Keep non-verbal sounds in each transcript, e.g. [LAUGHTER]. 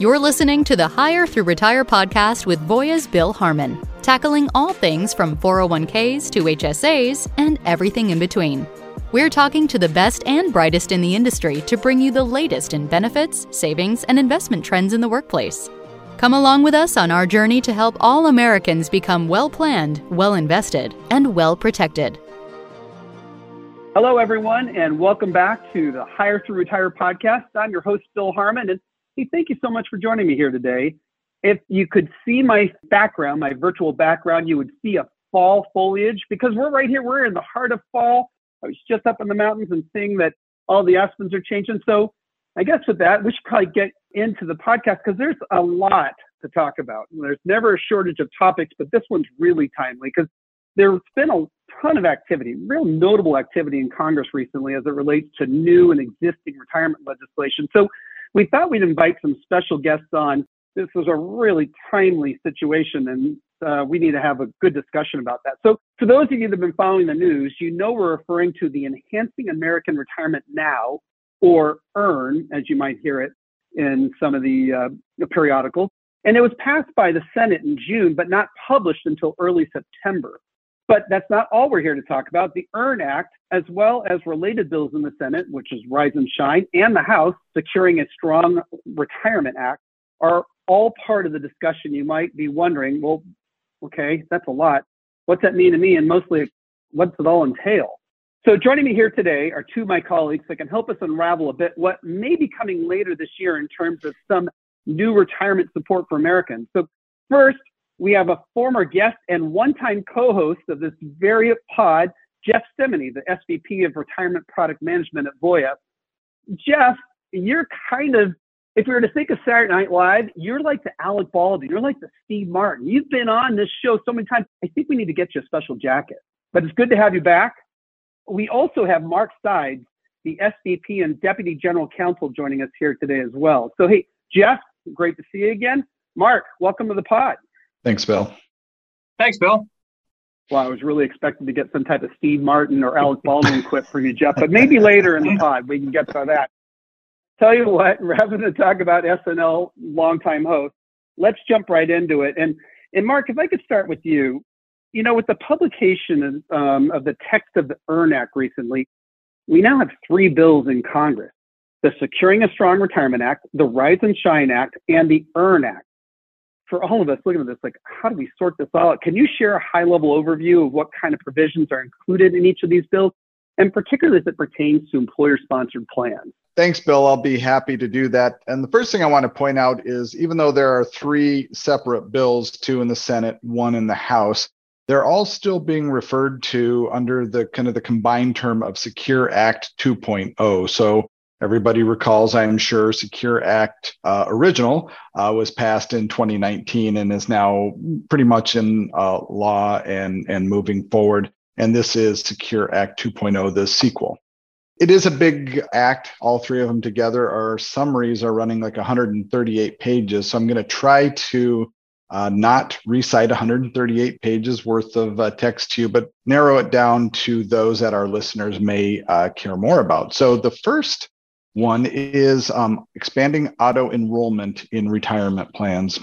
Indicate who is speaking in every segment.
Speaker 1: You're listening to the Hire Through Retire podcast with Voya's Bill Harmon, tackling all things from 401ks to HSAs and everything in between. We're talking to the best and brightest in the industry to bring you the latest in benefits, savings, and investment trends in the workplace. Come along with us on our journey to help all Americans become well planned, well invested, and well protected.
Speaker 2: Hello, everyone, and welcome back to the Hire Through Retire podcast. I'm your host, Bill Harmon, and hey, thank you so much for joining me here today. If you could see my background, my virtual background, you would see a fall foliage because we're right here. We're in the heart of fall. I was just up in the mountains and seeing that all the aspens are changing. So I guess with that, we should probably get into the podcast because there's a lot to talk about. There's never a shortage of topics, but this one's really timely because there's been a ton of activity, real notable activity in Congress recently as it relates to new and existing retirement legislation. So we thought we'd invite some special guests on. This was a really timely situation, and uh, we need to have a good discussion about that. So, for those of you that have been following the news, you know we're referring to the Enhancing American Retirement Now, or EARN, as you might hear it in some of the uh, periodicals. And it was passed by the Senate in June, but not published until early September. But that's not all we're here to talk about. The EARN Act, as well as related bills in the Senate, which is Rise and Shine, and the House, Securing a Strong Retirement Act, are all part of the discussion. You might be wondering, well, okay, that's a lot. What's that mean to me? And mostly, what's it all entail? So, joining me here today are two of my colleagues that can help us unravel a bit what may be coming later this year in terms of some new retirement support for Americans. So, first, we have a former guest and one-time co-host of this very pod, Jeff Cimini, the SVP of Retirement Product Management at Voya. Jeff, you're kind of, if we were to think of Saturday Night Live, you're like the Alec Baldwin, you're like the Steve Martin. You've been on this show so many times. I think we need to get you a special jacket. But it's good to have you back. We also have Mark Sides, the SVP and Deputy General Counsel, joining us here today as well. So, hey, Jeff, great to see you again. Mark, welcome to the pod.
Speaker 3: Thanks, Bill.
Speaker 4: Thanks, Bill.
Speaker 2: Well, I was really expecting to get some type of Steve Martin or Alec Baldwin quip from you, Jeff, but maybe later in the pod we can get to that. Tell you what, [LAUGHS] rather than talk about SNL longtime host, let's jump right into it. And and Mark, if I could start with you, you know, with the publication of, um, of the text of the EARN Act recently, we now have three bills in Congress: the Securing a Strong Retirement Act, the Rise and Shine Act, and the EARN Act for all of us looking at this, like, how do we sort this out? Can you share a high level overview of what kind of provisions are included in each of these bills, and particularly as it pertains to employer sponsored plans?
Speaker 3: Thanks, Bill. I'll be happy to do that. And the first thing I want to point out is even though there are three separate bills, two in the Senate, one in the House, they're all still being referred to under the kind of the combined term of Secure Act 2.0. So Everybody recalls, I'm sure, Secure Act uh, original uh, was passed in 2019 and is now pretty much in uh, law and, and moving forward. And this is Secure Act 2.0, the sequel. It is a big act. All three of them together. Our summaries are running like 138 pages. So I'm going to try to uh, not recite 138 pages worth of uh, text to you, but narrow it down to those that our listeners may uh, care more about. So the first one is um, expanding auto enrollment in retirement plans.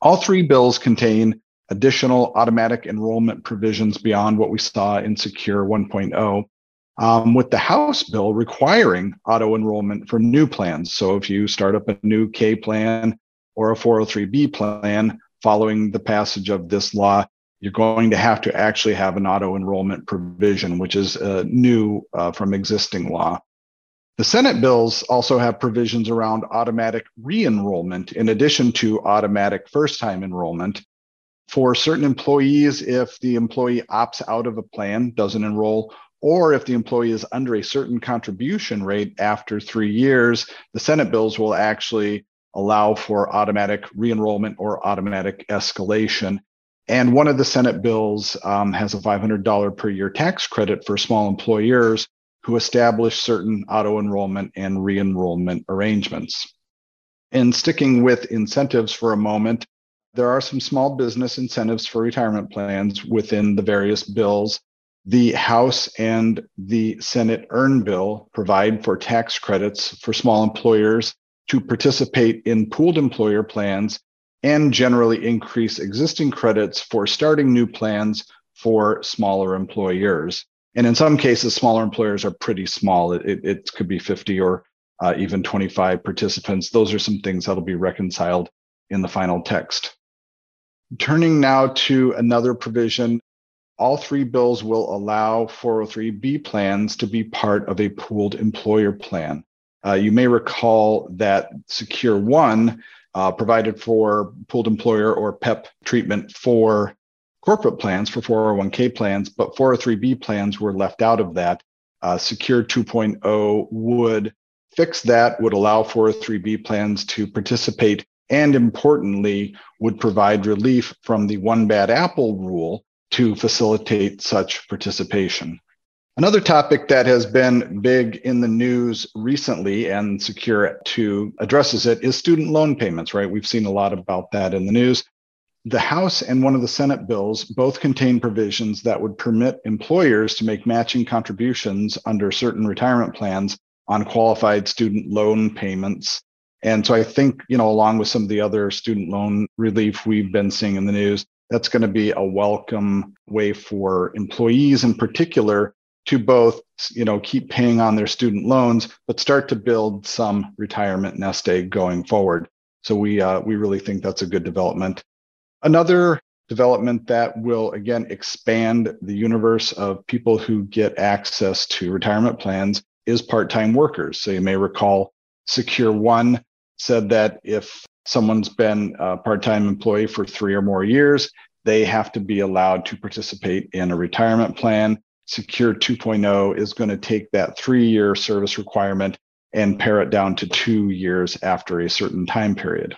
Speaker 3: All three bills contain additional automatic enrollment provisions beyond what we saw in Secure 1.0, um, with the House bill requiring auto enrollment for new plans. So if you start up a new K plan or a 403B plan following the passage of this law, you're going to have to actually have an auto enrollment provision, which is uh, new uh, from existing law. The Senate bills also have provisions around automatic re enrollment in addition to automatic first time enrollment. For certain employees, if the employee opts out of a plan, doesn't enroll, or if the employee is under a certain contribution rate after three years, the Senate bills will actually allow for automatic re enrollment or automatic escalation. And one of the Senate bills um, has a $500 per year tax credit for small employers who establish certain auto enrollment and re enrollment arrangements. And sticking with incentives for a moment, there are some small business incentives for retirement plans within the various bills. The House and the Senate EARN bill provide for tax credits for small employers to participate in pooled employer plans and generally increase existing credits for starting new plans for smaller employers. And in some cases, smaller employers are pretty small. It, it, it could be 50 or uh, even 25 participants. Those are some things that'll be reconciled in the final text. Turning now to another provision, all three bills will allow 403B plans to be part of a pooled employer plan. Uh, you may recall that Secure One uh, provided for pooled employer or PEP treatment for corporate plans, for 401k plans, but 403b plans were left out of that. Uh, Secure 2.0 would fix that, would allow 403b plans to participate, and importantly, would provide relief from the one bad apple rule to facilitate such participation. Another topic that has been big in the news recently and Secure 2 addresses it is student loan payments, right? We've seen a lot about that in the news. The House and one of the Senate bills both contain provisions that would permit employers to make matching contributions under certain retirement plans on qualified student loan payments. And so I think, you know, along with some of the other student loan relief we've been seeing in the news, that's going to be a welcome way for employees in particular to both you know keep paying on their student loans but start to build some retirement nest egg going forward so we uh, we really think that's a good development another development that will again expand the universe of people who get access to retirement plans is part-time workers so you may recall secure one said that if someone's been a part-time employee for three or more years they have to be allowed to participate in a retirement plan Secure 2.0 is going to take that three year service requirement and pare it down to two years after a certain time period.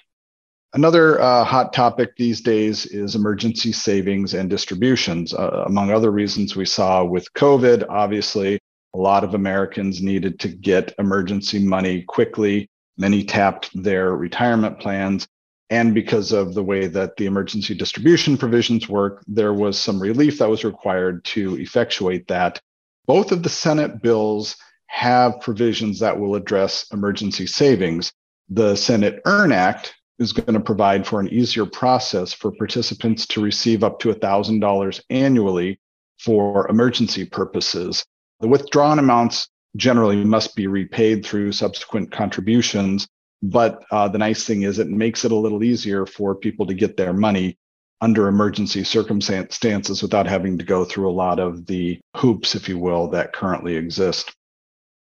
Speaker 3: Another uh, hot topic these days is emergency savings and distributions. Uh, among other reasons we saw with COVID, obviously, a lot of Americans needed to get emergency money quickly. Many tapped their retirement plans. And because of the way that the emergency distribution provisions work, there was some relief that was required to effectuate that. Both of the Senate bills have provisions that will address emergency savings. The Senate EARN Act is going to provide for an easier process for participants to receive up to $1,000 annually for emergency purposes. The withdrawn amounts generally must be repaid through subsequent contributions but uh, the nice thing is it makes it a little easier for people to get their money under emergency circumstances without having to go through a lot of the hoops, if you will, that currently exist.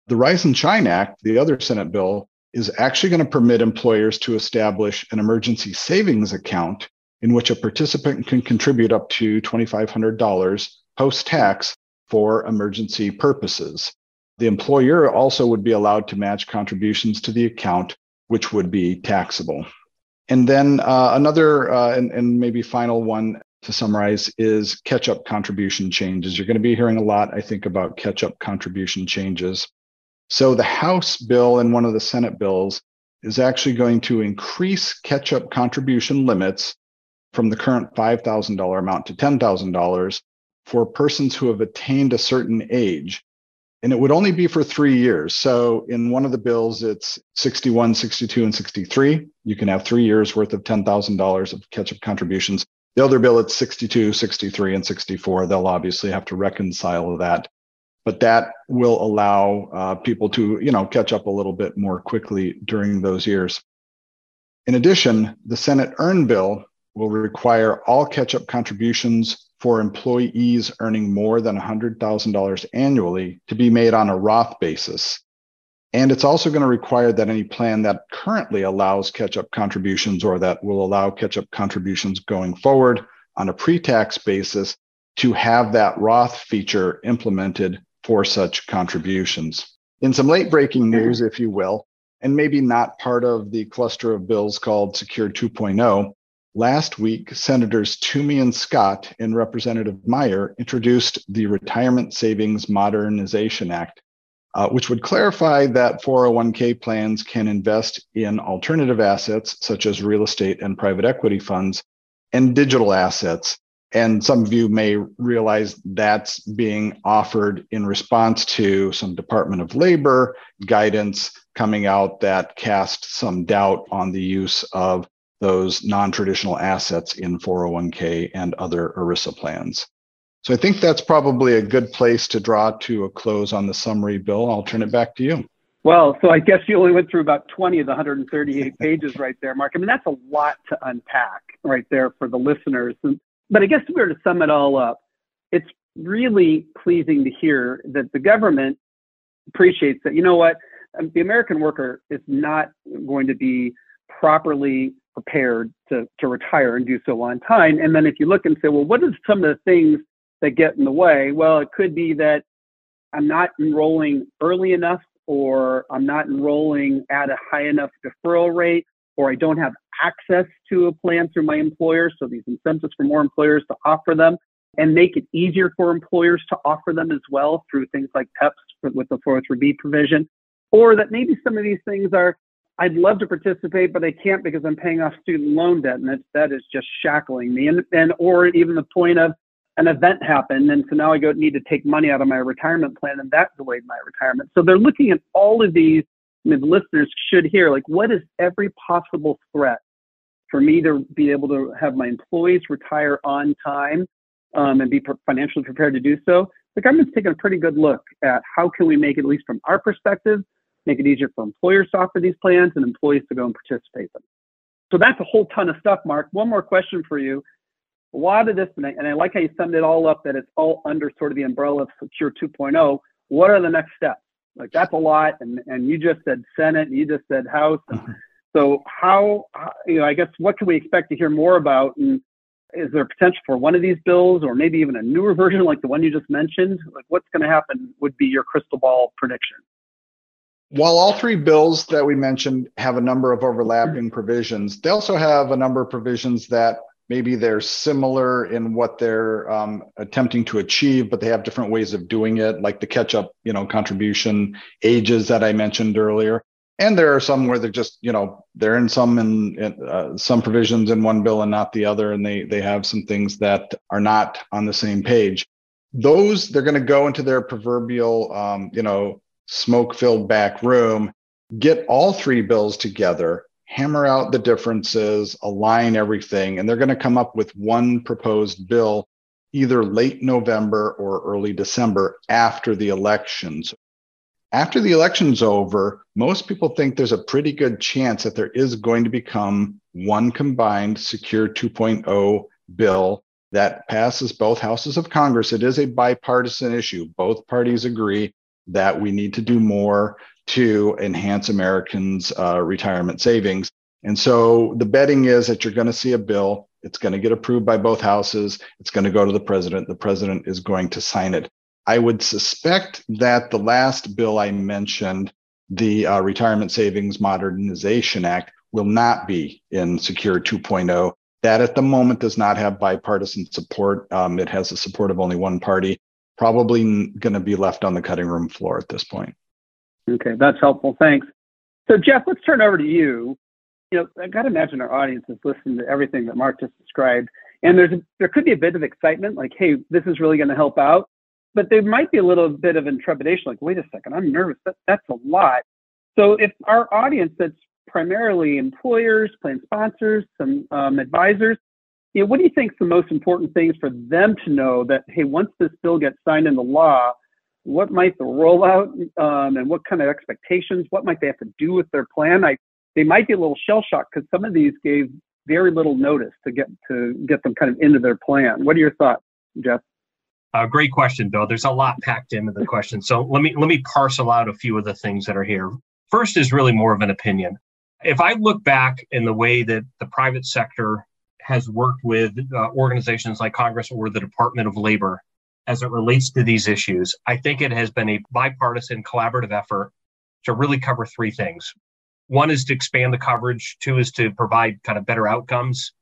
Speaker 3: The Rise and Shine Act, the other Senate bill, is actually going to permit employers to establish an emergency savings account in which a participant can contribute up to $2,500 post tax for emergency purposes. The employer also would be allowed to match contributions to the account which would be taxable. And then uh, another uh, and, and maybe final one to summarize is catch up contribution changes. You're going to be hearing a lot, I think, about catch up contribution changes. So the House bill and one of the Senate bills is actually going to increase catch up contribution limits from the current $5,000 amount to $10,000 for persons who have attained a certain age and it would only be for three years. So in one of the bills, it's 61, 62, and 63. You can have three years worth of $10,000 of catch up contributions. The other bill, it's 62, 63, and 64. They'll obviously have to reconcile that. But that will allow uh, people to, you know, catch up a little bit more quickly during those years. In addition, the Senate EARN bill will require all catch up contributions for employees earning more than $100,000 annually to be made on a Roth basis. And it's also going to require that any plan that currently allows catch up contributions or that will allow catch up contributions going forward on a pre tax basis to have that Roth feature implemented for such contributions. In some late breaking news, if you will, and maybe not part of the cluster of bills called Secure 2.0, Last week, Senators Toomey and Scott and Representative Meijer introduced the Retirement Savings Modernization Act, uh, which would clarify that 401k plans can invest in alternative assets such as real estate and private equity funds and digital assets And some of you may realize that's being offered in response to some Department of Labor guidance coming out that cast some doubt on the use of those non traditional assets in 401k and other ERISA plans. So I think that's probably a good place to draw to a close on the summary, Bill. I'll turn it back to you.
Speaker 2: Well, so I guess you only went through about 20 of the 138 pages right there, Mark. I mean, that's a lot to unpack right there for the listeners. And, but I guess if we were to sum it all up, it's really pleasing to hear that the government appreciates that, you know what, um, the American worker is not going to be properly prepared to, to retire and do so on time. And then if you look and say, well, what are some of the things that get in the way? Well, it could be that I'm not enrolling early enough, or I'm not enrolling at a high enough deferral rate, or I don't have access to a plan through my employer. So these incentives for more employers to offer them and make it easier for employers to offer them as well through things like PEPs with the 403B provision. Or that maybe some of these things are, I'd love to participate, but I can't because I'm paying off student loan debt and that is just shackling me. And, and, or even the point of an event happened. And so now I go need to take money out of my retirement plan and that delayed my retirement. So they're looking at all of these, I mean, the listeners should hear like, what is every possible threat for me to be able to have my employees retire on time um, and be financially prepared to do so. The government's taken a pretty good look at how can we make it, at least from our perspective, make it easier for employers to offer these plans and employees to go and participate them. So that's a whole ton of stuff, Mark. One more question for you. A lot of this, and I, and I like how you summed it all up, that it's all under sort of the umbrella of Secure 2.0. What are the next steps? Like that's a lot, and and you just said Senate, and you just said House. So how, you know, I guess what can we expect to hear more about? And is there potential for one of these bills or maybe even a newer [LAUGHS] version like the one you just mentioned? Like what's going to happen would be your crystal ball prediction.
Speaker 3: While all three bills that we mentioned have a number of overlapping provisions, they also have a number of provisions that maybe they're similar in what they're um, attempting to achieve, but they have different ways of doing it, like the catch-up, you know, contribution ages that I mentioned earlier and there are some where they're just you know they're in some in, in uh, some provisions in one bill and not the other and they they have some things that are not on the same page. Those they're going to go into their proverbial um, you know smoke filled back room get all three bills together hammer out the differences align everything and they're going to come up with one proposed bill either late november or early december after the elections after the election's over, most people think there's a pretty good chance that there is going to become one combined Secure 2.0 bill that passes both houses of Congress. It is a bipartisan issue. Both parties agree that we need to do more to enhance Americans' uh, retirement savings. And so the betting is that you're going to see a bill. It's going to get approved by both houses. It's going to go to the president. The president is going to sign it. I would suspect that the last bill I mentioned, the uh, Retirement Savings Modernization Act, will not be in Secure 2.0. That at the moment does not have bipartisan support. Um, it has the support of only one party, probably going to be left on the cutting room floor at this point.
Speaker 2: Okay, that's helpful. Thanks. So, Jeff, let's turn over to you. You know, I got to imagine our audience is listening to everything that Mark just described, and there's a, there could be a bit of excitement, like, hey, this is really going to help out but there might be a little bit of intrepidation like wait a second i'm nervous that, that's a lot. So if our audience that's primarily employers plan sponsors some um, advisors you know, what do you think the most important things for them to know that hey once this bill gets signed into law what might the rollout um, and what kind of expectations what might they have to do with their plan? I, they might be a little shell shocked because some of these gave very little notice to get to get them kind of into their plan. What are your thoughts jeff
Speaker 4: uh, great question, Bill. There's a lot packed into the question. So let me let me parcel out a few of the things that are here. First is really more of an opinion. If I look back in the way that the private sector has worked with uh, organizations like Congress or the Department of Labor as it relates to these issues, I think it has been a bipartisan collaborative effort to really cover three things. One is to expand the coverage, two is to provide kind of better outcomes,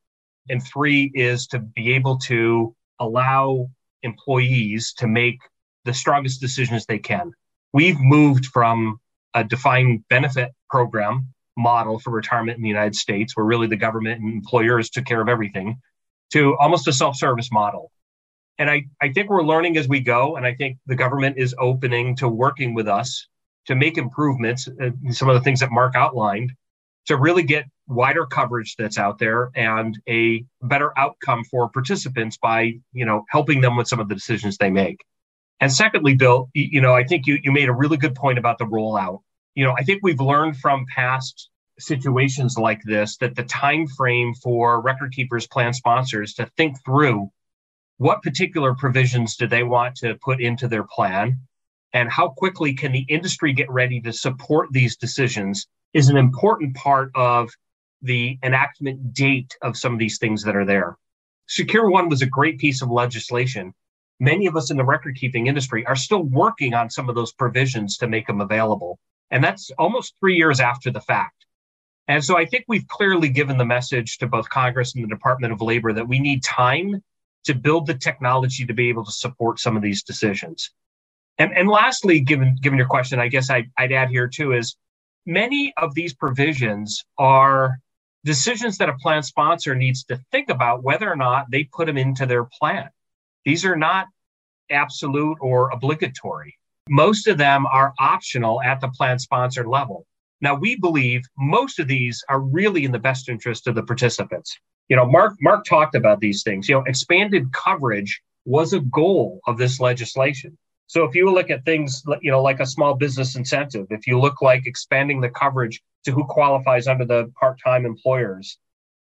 Speaker 4: and three is to be able to allow employees to make the strongest decisions they can. We've moved from a defined benefit program model for retirement in the United States, where really the government and employers took care of everything, to almost a self-service model. And I, I think we're learning as we go. And I think the government is opening to working with us to make improvements, uh, some of the things that Mark outlined, to really get wider coverage that's out there and a better outcome for participants by, you know, helping them with some of the decisions they make. And secondly, Bill, you know, I think you, you made a really good point about the rollout. You know, I think we've learned from past situations like this that the time frame for record keepers plan sponsors to think through what particular provisions do they want to put into their plan and how quickly can the industry get ready to support these decisions is an important part of the enactment date of some of these things that are there. Secure One was a great piece of legislation. Many of us in the record keeping industry are still working on some of those provisions to make them available. And that's almost three years after the fact. And so I think we've clearly given the message to both Congress and the Department of Labor that we need time to build the technology to be able to support some of these decisions. And, and lastly, given, given your question, I guess I, I'd add here too is many of these provisions are decisions that a plan sponsor needs to think about whether or not they put them into their plan. These are not absolute or obligatory. Most of them are optional at the plan sponsor level. Now, we believe most of these are really in the best interest of the participants. You know, Mark Mark talked about these things. You know, expanded coverage was a goal of this legislation. So if you look at things, you know, like a small business incentive, if you look like expanding the coverage to who qualifies under the part-time employers,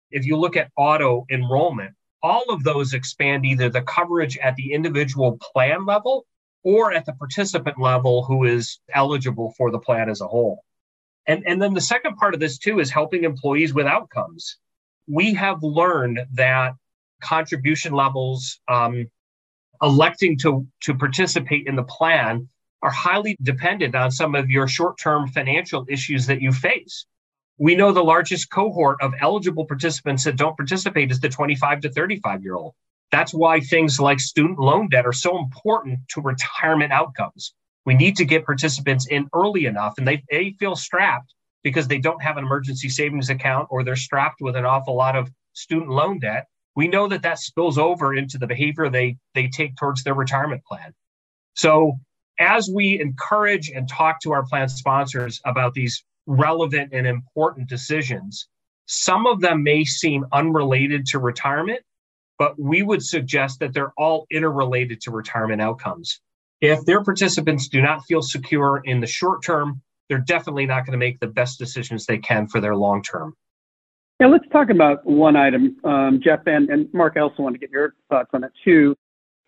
Speaker 4: if you look at auto enrollment, all of those expand either the coverage at the individual plan level or at the participant level who is eligible for the plan as a whole. And, and then the second part of this too is helping employees with outcomes. We have learned that contribution levels um, electing to, to participate in the plan are highly dependent on some of your short term financial issues that you face. We know the largest cohort of eligible participants that don't participate is the 25 to 35 year old. That's why things like student loan debt are so important to retirement outcomes. We need to get participants in early enough and they, they feel strapped because they don't have an emergency savings account or they're strapped with an awful lot of student loan debt we know that that spills over into the behavior they they take towards their retirement plan. So as we encourage and talk to our plan sponsors about these relevant and important decisions some of them may seem unrelated to retirement but we would suggest that they're all interrelated to retirement outcomes. If their participants do not feel secure in the short term they're definitely not going to make the best decisions they can for their long term
Speaker 2: yeah, let's talk about one item, um, Jeff, and, and Mark. I also want to get your thoughts on it too.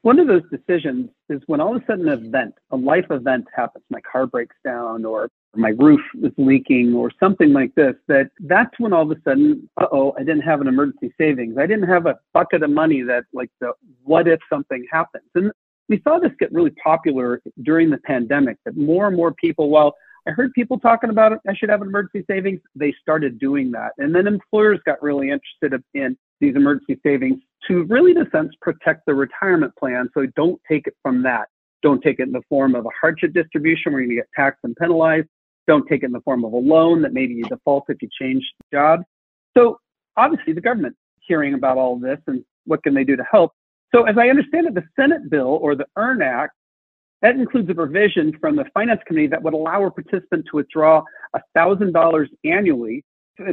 Speaker 2: One of those decisions is when all of a sudden an event, a life event happens, my car breaks down or my roof is leaking or something like this, that that's when all of a sudden, uh-oh, I didn't have an emergency savings. I didn't have a bucket of money that like the what if something happens. And we saw this get really popular during the pandemic that more and more people, while I heard people talking about it. I should have an emergency savings. They started doing that. And then employers got really interested in these emergency savings to really, in a sense, protect the retirement plan. So don't take it from that. Don't take it in the form of a hardship distribution where you're going to get taxed and penalized. Don't take it in the form of a loan that maybe you default if you change jobs. So obviously the government hearing about all this and what can they do to help. So as I understand it, the Senate bill or the EARN Act that includes a provision from the Finance Committee that would allow a participant to withdraw $1,000 annually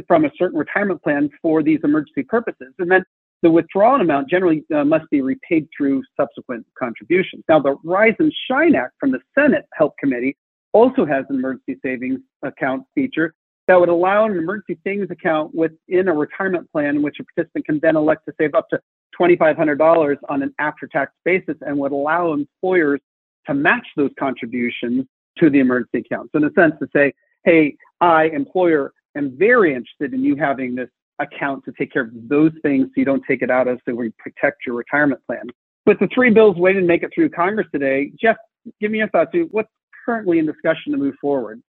Speaker 2: from a certain retirement plan for these emergency purposes. And then the withdrawal amount generally uh, must be repaid through subsequent contributions. Now, the Rise and Shine Act from the Senate Health Committee also has an emergency savings account feature that would allow an emergency savings account within a retirement plan in which a participant can then elect to save up to $2,500 on an after tax basis and would allow employers to match those contributions to the emergency account. So in a sense to say, hey, I, employer, am very interested in you having this account to take care of those things so you don't take it out of so we protect your retirement plan. But the three bills waiting to make it through Congress today, Jeff, give me your thoughts. What's currently in discussion to move forward?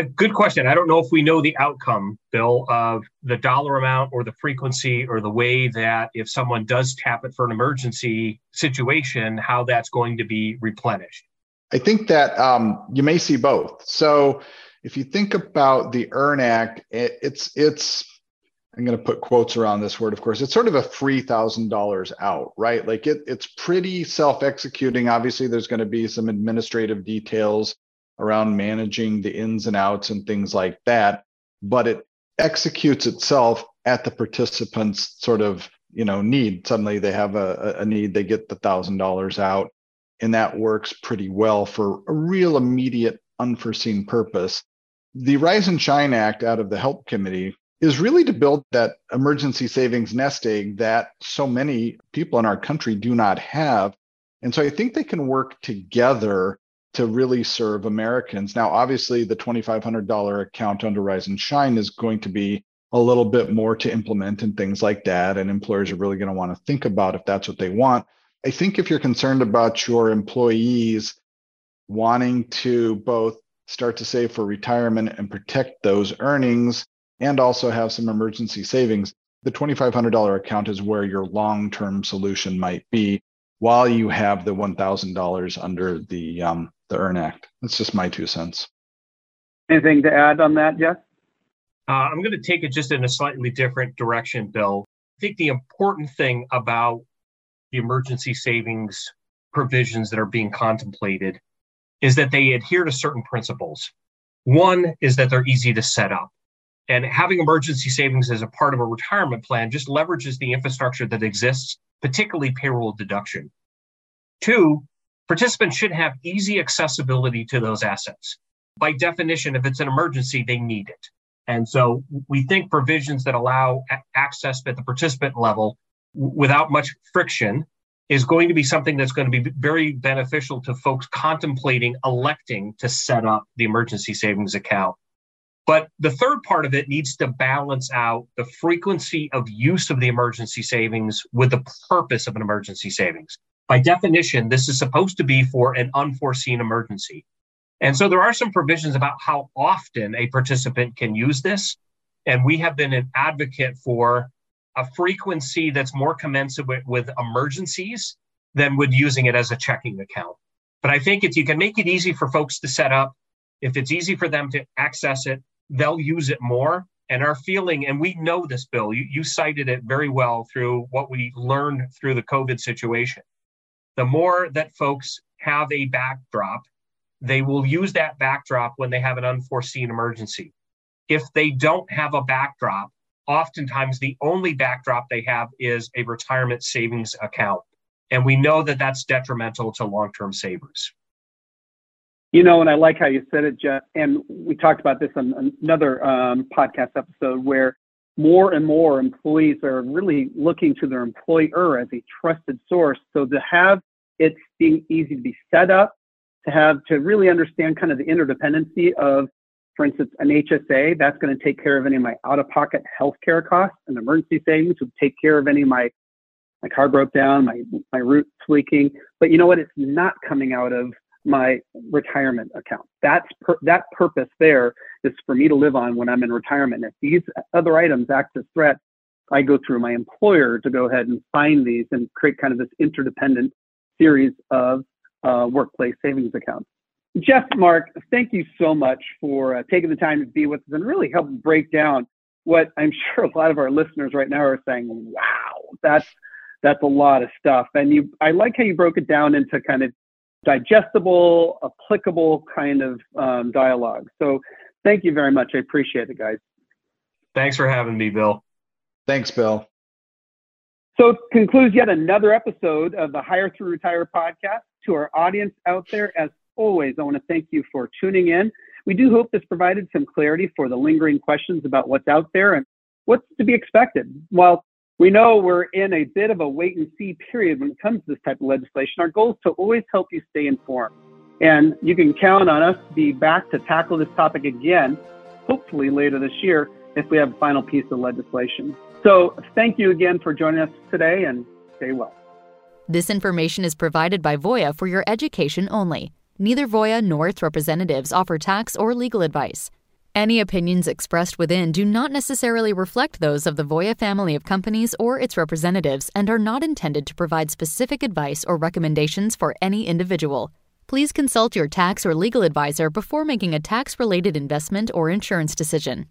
Speaker 4: A good question. I don't know if we know the outcome, Bill, of the dollar amount or the frequency or the way that if someone does tap it for an emergency situation, how that's going to be replenished.
Speaker 3: I think that um, you may see both. So if you think about the EARN Act, it, it's it's I'm going to put quotes around this word, of course. It's sort of a $3,000 out, right? Like it, it's pretty self executing. Obviously, there's going to be some administrative details around managing the ins and outs and things like that, but it executes itself at the participants' sort of you know need. Suddenly, they have a, a need, they get the thousand dollars out, and that works pretty well for a real immediate, unforeseen purpose. The Rise and Shine Act out of the Help Committee is really to build that emergency savings nest egg that so many people in our country do not have. And so I think they can work together to really serve Americans. Now, obviously, the $2,500 account under Rise and Shine is going to be a little bit more to implement and things like that. And employers are really going to want to think about if that's what they want. I think if you're concerned about your employees wanting to both start to save for retirement and protect those earnings, and also have some emergency savings, the $2,500 account is where your long term solution might be while you have the $1,000 under the, um, the EARN Act. That's just my two cents.
Speaker 2: Anything to add on that, Jeff?
Speaker 4: Uh, I'm going to take it just in a slightly different direction, Bill. I think the important thing about the emergency savings provisions that are being contemplated is that they adhere to certain principles. One is that they're easy to set up. And having emergency savings as a part of a retirement plan just leverages the infrastructure that exists, particularly payroll deduction. Two, participants should have easy accessibility to those assets. By definition, if it's an emergency, they need it. And so we think provisions that allow access at the participant level without much friction is going to be something that's going to be very beneficial to folks contemplating electing to set up the emergency savings account but the third part of it needs to balance out the frequency of use of the emergency savings with the purpose of an emergency savings. By definition, this is supposed to be for an unforeseen emergency. And so there are some provisions about how often a participant can use this. And we have been an advocate for a frequency that's more commensurate with emergencies than with using it as a checking account. But I think if you can make it easy for folks to set up, if it's easy for them to access it, they'll use it more. And our feeling, and we know this, Bill, you, you cited it very well through what we learned through the COVID situation. The more that folks have a backdrop, they will use that backdrop when they have an unforeseen emergency. If they don't have a backdrop, oftentimes the only backdrop they have is a retirement savings account. And we know that that's detrimental to long term savers.
Speaker 2: You know, and I like how you said it, Jeff. And we talked about this on another um, podcast episode where more and more employees are really looking to their employer as a trusted source. So to have it being easy to be set up, to have to really understand kind of the interdependency of, for instance, an HSA, that's going to take care of any of my out-of-pocket healthcare costs. and emergency savings would take care of any of my my car broke down, my my roof's leaking. But you know what? It's not coming out of my retirement account. That's per, that purpose there is for me to live on when I'm in retirement. If these other items act as threats, I go through my employer to go ahead and find these and create kind of this interdependent series of uh, workplace savings accounts. Jeff, Mark, thank you so much for uh, taking the time to be with us and really help break down what I'm [LAUGHS] sure a lot of our listeners right now are saying, wow, that's that's a lot of stuff. And you I like how you broke it down into kind of digestible, applicable kind of um, dialogue. So thank you very much. I appreciate it, guys.
Speaker 4: Thanks for having me, Bill.
Speaker 3: Thanks, Bill.
Speaker 2: So concludes yet another episode of the Hire Through Retire podcast. To our audience out there, as always, I want to thank you for tuning in. We do hope this provided some clarity for the lingering questions about what's out there and what's to be expected. While we know we're in a bit of a wait and see period when it comes to this type of legislation. Our goal is to always help you stay informed. And you can count on us to be back to tackle this topic again, hopefully later this year, if we have a final piece of legislation. So thank you again for joining us today and stay well.
Speaker 1: This information is provided by Voya for your education only. Neither Voya nor its representatives offer tax or legal advice. Any opinions expressed within do not necessarily reflect those of the Voya family of companies or its representatives and are not intended to provide specific advice or recommendations for any individual. Please consult your tax or legal advisor before making a tax related investment or insurance decision.